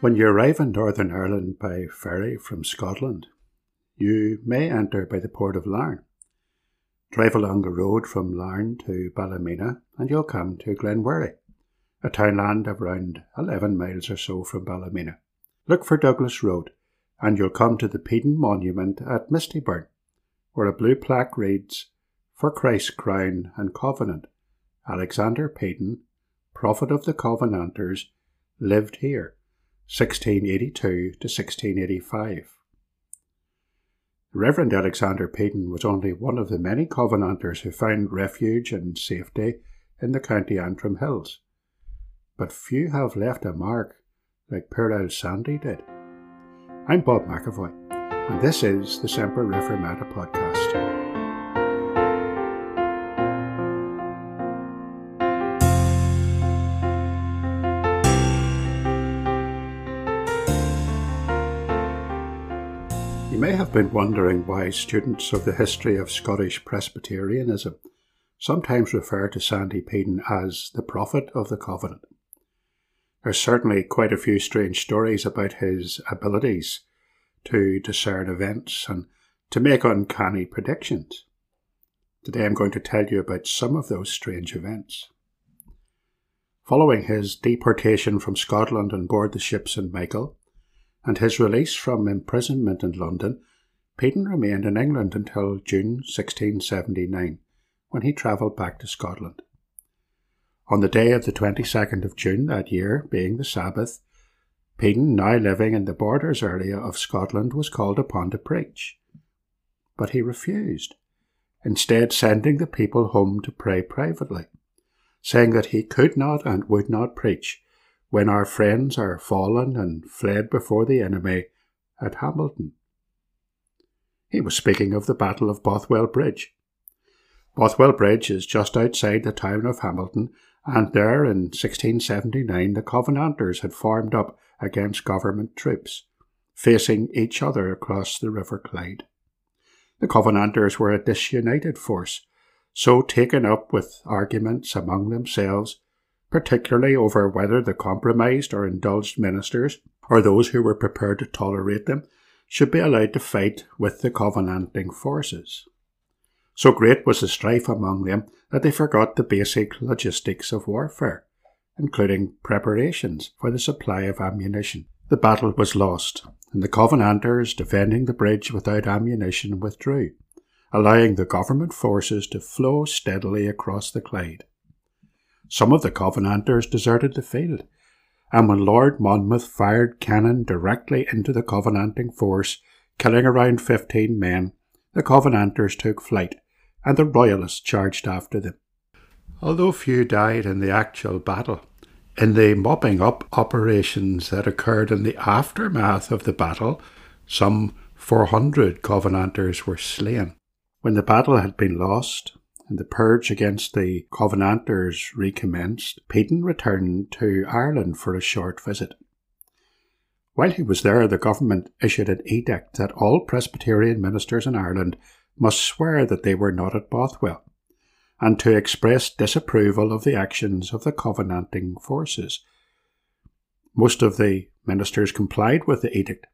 When you arrive in Northern Ireland by ferry from Scotland, you may enter by the port of Larne. Drive along the road from Larne to Ballymena and you'll come to Glenwherry, a townland of around 11 miles or so from Ballymena. Look for Douglas Road and you'll come to the Peden Monument at Mistyburn, where a blue plaque reads, For Christ's Crown and Covenant, Alexander Peden, Prophet of the Covenanters, lived here 1682 to 1685. The Reverend Alexander Peden was only one of the many Covenanters who found refuge and safety in the County Antrim Hills, but few have left a mark like old Sandy did. I'm Bob McAvoy, and this is the Semper Reformata podcast. May have been wondering why students of the history of Scottish Presbyterianism sometimes refer to Sandy Peden as the prophet of the covenant. There's certainly quite a few strange stories about his abilities to discern events and to make uncanny predictions. Today I'm going to tell you about some of those strange events. Following his deportation from Scotland on board the ship St. Michael, and his release from imprisonment in London, Peden remained in England until June 1679, when he travelled back to Scotland. On the day of the 22nd of June that year, being the Sabbath, Peden, now living in the borders area of Scotland, was called upon to preach. But he refused, instead sending the people home to pray privately, saying that he could not and would not preach when our friends are fallen and fled before the enemy at Hamilton. He was speaking of the Battle of Bothwell Bridge. Bothwell Bridge is just outside the town of Hamilton, and there in 1679 the Covenanters had formed up against government troops, facing each other across the River Clyde. The Covenanters were a disunited force, so taken up with arguments among themselves particularly over whether the compromised or indulged ministers, or those who were prepared to tolerate them, should be allowed to fight with the Covenanting forces. So great was the strife among them that they forgot the basic logistics of warfare, including preparations for the supply of ammunition. The battle was lost, and the Covenanters defending the bridge without ammunition withdrew, allowing the government forces to flow steadily across the Clyde. Some of the Covenanters deserted the field, and when Lord Monmouth fired cannon directly into the Covenanting force, killing around fifteen men, the Covenanters took flight, and the Royalists charged after them. Although few died in the actual battle, in the mopping up operations that occurred in the aftermath of the battle, some 400 Covenanters were slain. When the battle had been lost, and the purge against the Covenanters recommenced, Peden returned to Ireland for a short visit. While he was there, the government issued an edict that all Presbyterian ministers in Ireland must swear that they were not at Bothwell, and to express disapproval of the actions of the Covenanting forces. Most of the ministers complied with the edict,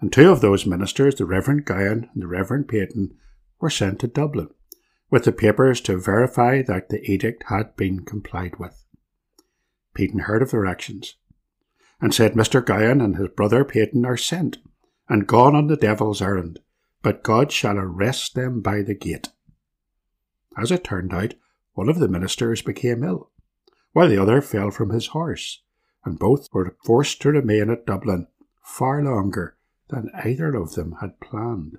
and two of those ministers, the Reverend Gowan and the Reverend Peyton, were sent to Dublin with the papers to verify that the edict had been complied with. Peden heard of their actions and said Mr. Gowan and his brother Peyton are sent and gone on the devil's errand, but God shall arrest them by the gate. As it turned out, one of the ministers became ill, while the other fell from his horse, and both were forced to remain at Dublin far longer than either of them had planned.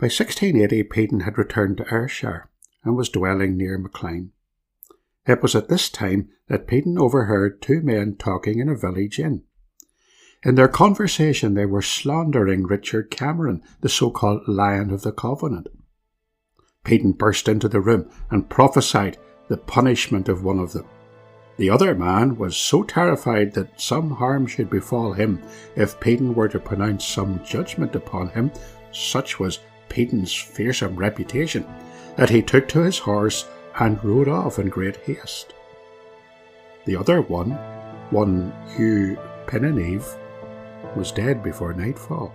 By 1680, Peden had returned to Ayrshire and was dwelling near Mauchline. It was at this time that Peden overheard two men talking in a village inn. In their conversation, they were slandering Richard Cameron, the so called Lion of the Covenant. Peden burst into the room and prophesied the punishment of one of them. The other man was so terrified that some harm should befall him if Peden were to pronounce some judgment upon him, such was Peden's fearsome reputation that he took to his horse and rode off in great haste. The other one, one Hugh Eve was dead before nightfall.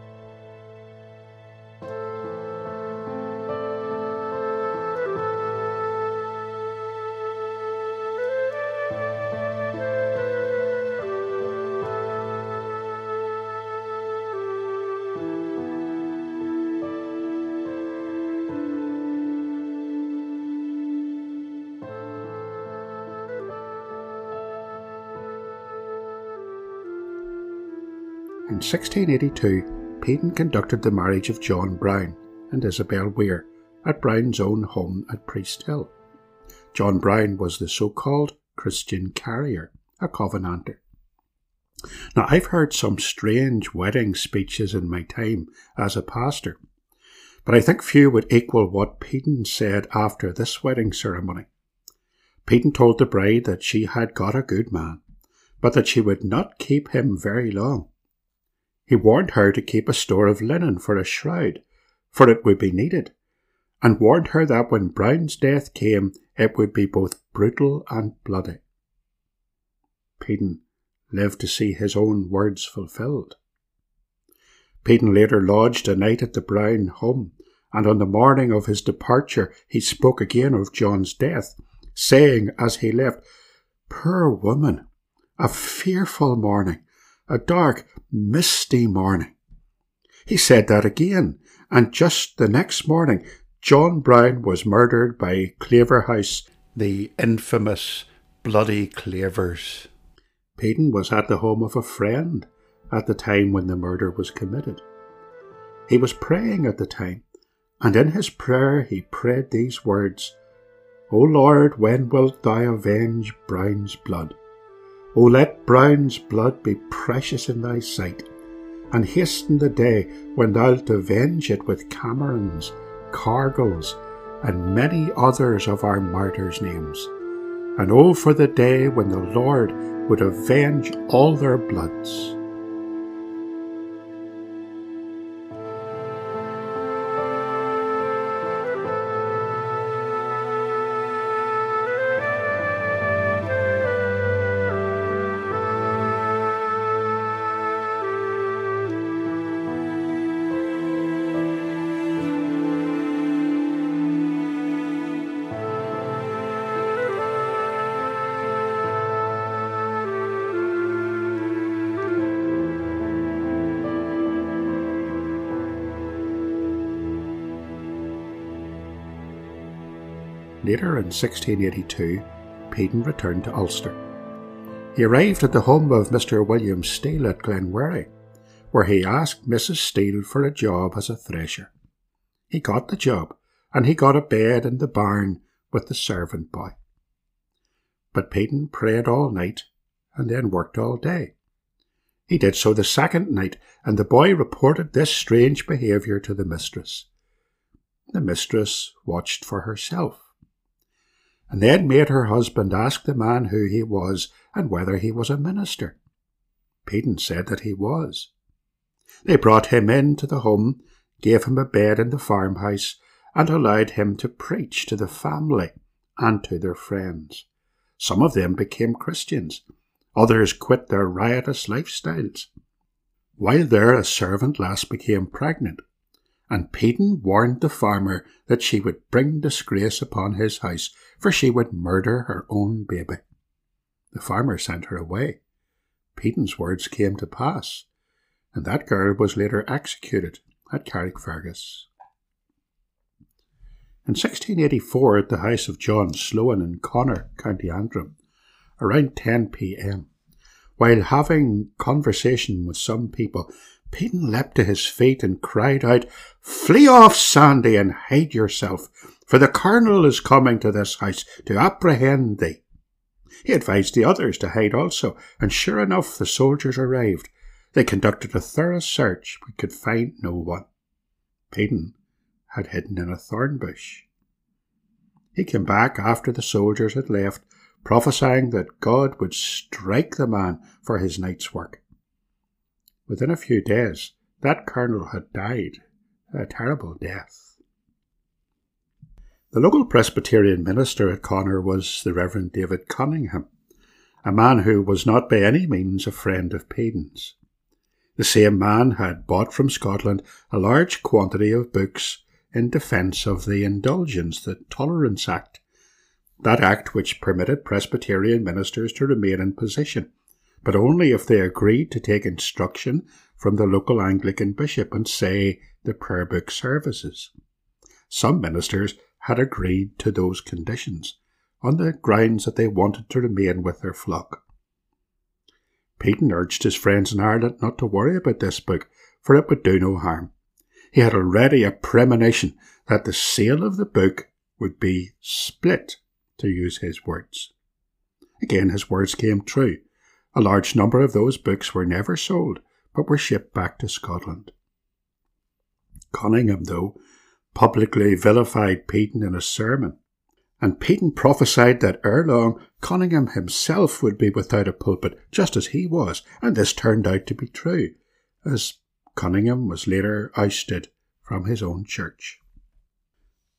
In 1682, Peden conducted the marriage of John Brown and Isabel Weir at Brown's own home at Priest Hill. John Brown was the so called Christian carrier, a Covenanter. Now, I've heard some strange wedding speeches in my time as a pastor, but I think few would equal what Peden said after this wedding ceremony. Peden told the bride that she had got a good man, but that she would not keep him very long. He warned her to keep a store of linen for a shroud, for it would be needed, and warned her that when Brown's death came, it would be both brutal and bloody. Peden lived to see his own words fulfilled. Peden later lodged a night at the Brown home, and on the morning of his departure he spoke again of John's death, saying as he left, Poor woman, a fearful morning, a dark, misty morning. He said that again, and just the next morning, John Brown was murdered by Claverhouse, the infamous Bloody Clavers. Peden was at the home of a friend at the time when the murder was committed. He was praying at the time, and in his prayer he prayed these words O Lord, when wilt thou avenge Brown's blood? O let Brown's blood be precious in thy sight, and hasten the day when thou'lt avenge it with Camerons, Cargills, and many others of our martyrs' names. And oh, for the day when the Lord would avenge all their bloods. Later in 1682, Peden returned to Ulster. He arrived at the home of Mr. William Steele at Glenwherry, where he asked Mrs. Steele for a job as a thresher. He got the job, and he got a bed in the barn with the servant boy. But Peden prayed all night and then worked all day. He did so the second night, and the boy reported this strange behaviour to the mistress. The mistress watched for herself and then made her husband ask the man who he was and whether he was a minister. Peden said that he was. They brought him in to the home, gave him a bed in the farmhouse, and allowed him to preach to the family and to their friends. Some of them became Christians, others quit their riotous lifestyles. While there, a servant lass became pregnant and Peden warned the farmer that she would bring disgrace upon his house, for she would murder her own baby. The farmer sent her away. Peden's words came to pass, and that girl was later executed at Carrickfergus. In 1684, at the house of John Sloan in Connor, County Antrim, around 10 p.m., while having conversation with some people, Peden leapt to his feet and cried out, Flee off, Sandy, and hide yourself, for the colonel is coming to this house to apprehend thee. He advised the others to hide also, and sure enough the soldiers arrived. They conducted a thorough search, but could find no one. Peden had hidden in a thorn bush. He came back after the soldiers had left, prophesying that God would strike the man for his night's work. Within a few days, that colonel had died a terrible death. The local Presbyterian minister at Connor was the Reverend David Cunningham, a man who was not by any means a friend of Peden,'s. The same man had bought from Scotland a large quantity of books in defence of the Indulgence, the Tolerance Act, that act which permitted Presbyterian ministers to remain in position, but only if they agreed to take instruction from the local Anglican bishop and say the prayer book services. Some ministers had agreed to those conditions on the grounds that they wanted to remain with their flock. Peden urged his friends in Ireland not to worry about this book, for it would do no harm. He had already a premonition that the sale of the book would be split, to use his words. Again, his words came true. A large number of those books were never sold, but were shipped back to Scotland. Cunningham, though, publicly vilified Peden in a sermon, and Peden prophesied that ere long Cunningham himself would be without a pulpit, just as he was, and this turned out to be true, as Cunningham was later ousted from his own church.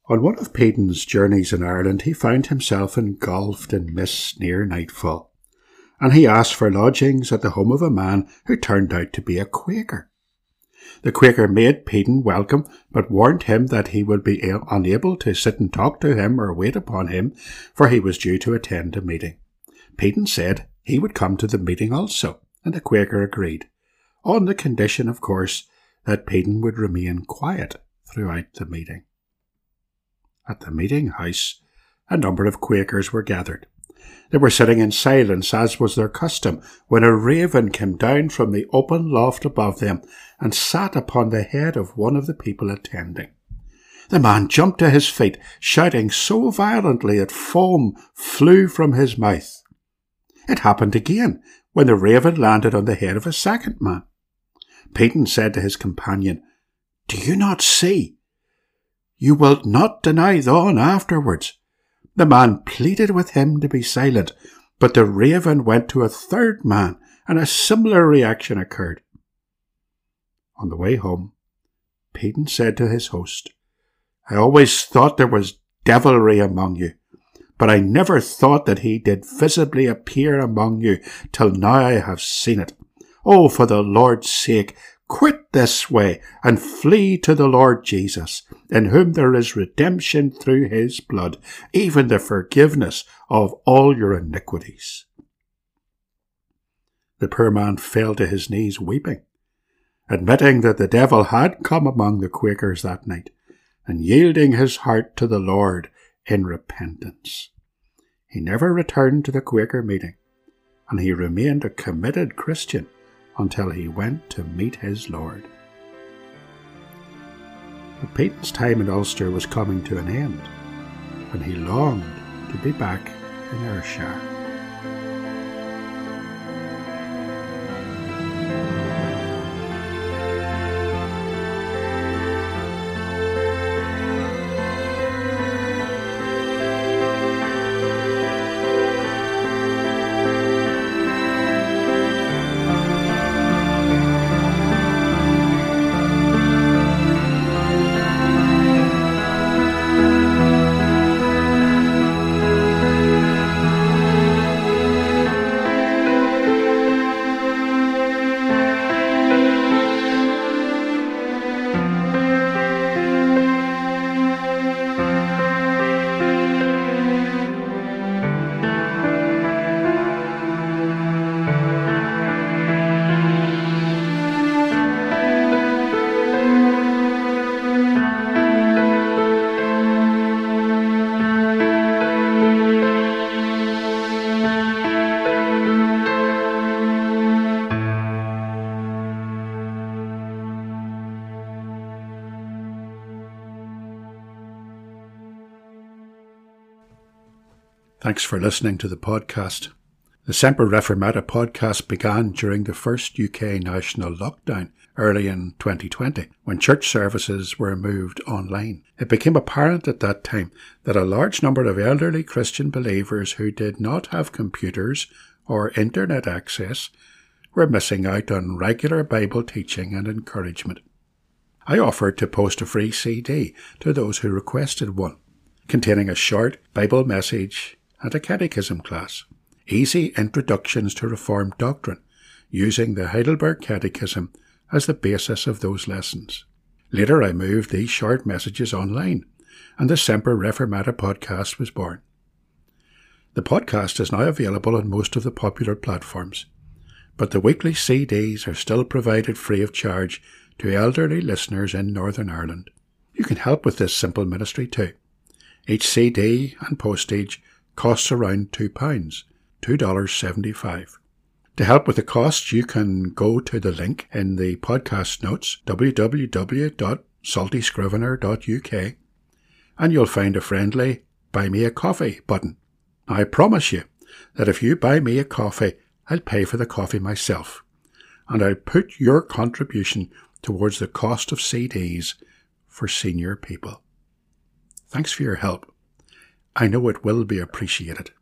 On one of Peden's journeys in Ireland, he found himself engulfed in mist near nightfall, and he asked for lodgings at the home of a man who turned out to be a Quaker. The Quaker made Peden welcome, but warned him that he would be unable to sit and talk to him or wait upon him, for he was due to attend a meeting. Peden said he would come to the meeting also, and the Quaker agreed, on the condition, of course, that Peden would remain quiet throughout the meeting. At the meeting house, a number of Quakers were gathered. They were sitting in silence, as was their custom, when a raven came down from the open loft above them and sat upon the head of one of the people attending. The man jumped to his feet, shouting so violently that foam flew from his mouth. It happened again when the raven landed on the head of a second man. Peden said to his companion, Do you not see? You will not deny thine afterwards. The man pleaded with him to be silent, but the raven went to a third man, and a similar reaction occurred. On the way home, Peden said to his host, I always thought there was devilry among you, but I never thought that he did visibly appear among you till now I have seen it. Oh, for the Lord's sake, Quit this way and flee to the Lord Jesus, in whom there is redemption through his blood, even the forgiveness of all your iniquities. The poor man fell to his knees weeping, admitting that the devil had come among the Quakers that night, and yielding his heart to the Lord in repentance. He never returned to the Quaker meeting, and he remained a committed Christian until he went to meet his Lord. But Peden's time in Ulster was coming to an end, and he longed to be back in Ayrshire. Thanks for listening to the podcast. The Semper Reformata podcast began during the first UK national lockdown early in 2020 when church services were moved online. It became apparent at that time that a large number of elderly Christian believers who did not have computers or internet access were missing out on regular Bible teaching and encouragement. I offered to post a free CD to those who requested one, containing a short Bible message and a catechism class. easy introductions to Reformed doctrine, using the Heidelberg Catechism as the basis of those lessons. Later, I moved these short messages online, and the Semper Reformata podcast was born. The podcast is now available on most of the popular platforms, but the weekly CDs are still provided free of charge to elderly listeners in Northern Ireland. You can help with this simple ministry too. Each CD and postage costs around £2, $2.75. To help with the costs, you can go to the link in the podcast notes, www.saltyscrivener.uk, and you'll find a friendly Buy Me a Coffee button. I promise you that if you buy me a coffee, I'll pay for the coffee myself, and I'll put your contribution towards the cost of CDs for senior people. Thanks for your help. I know it will be appreciated.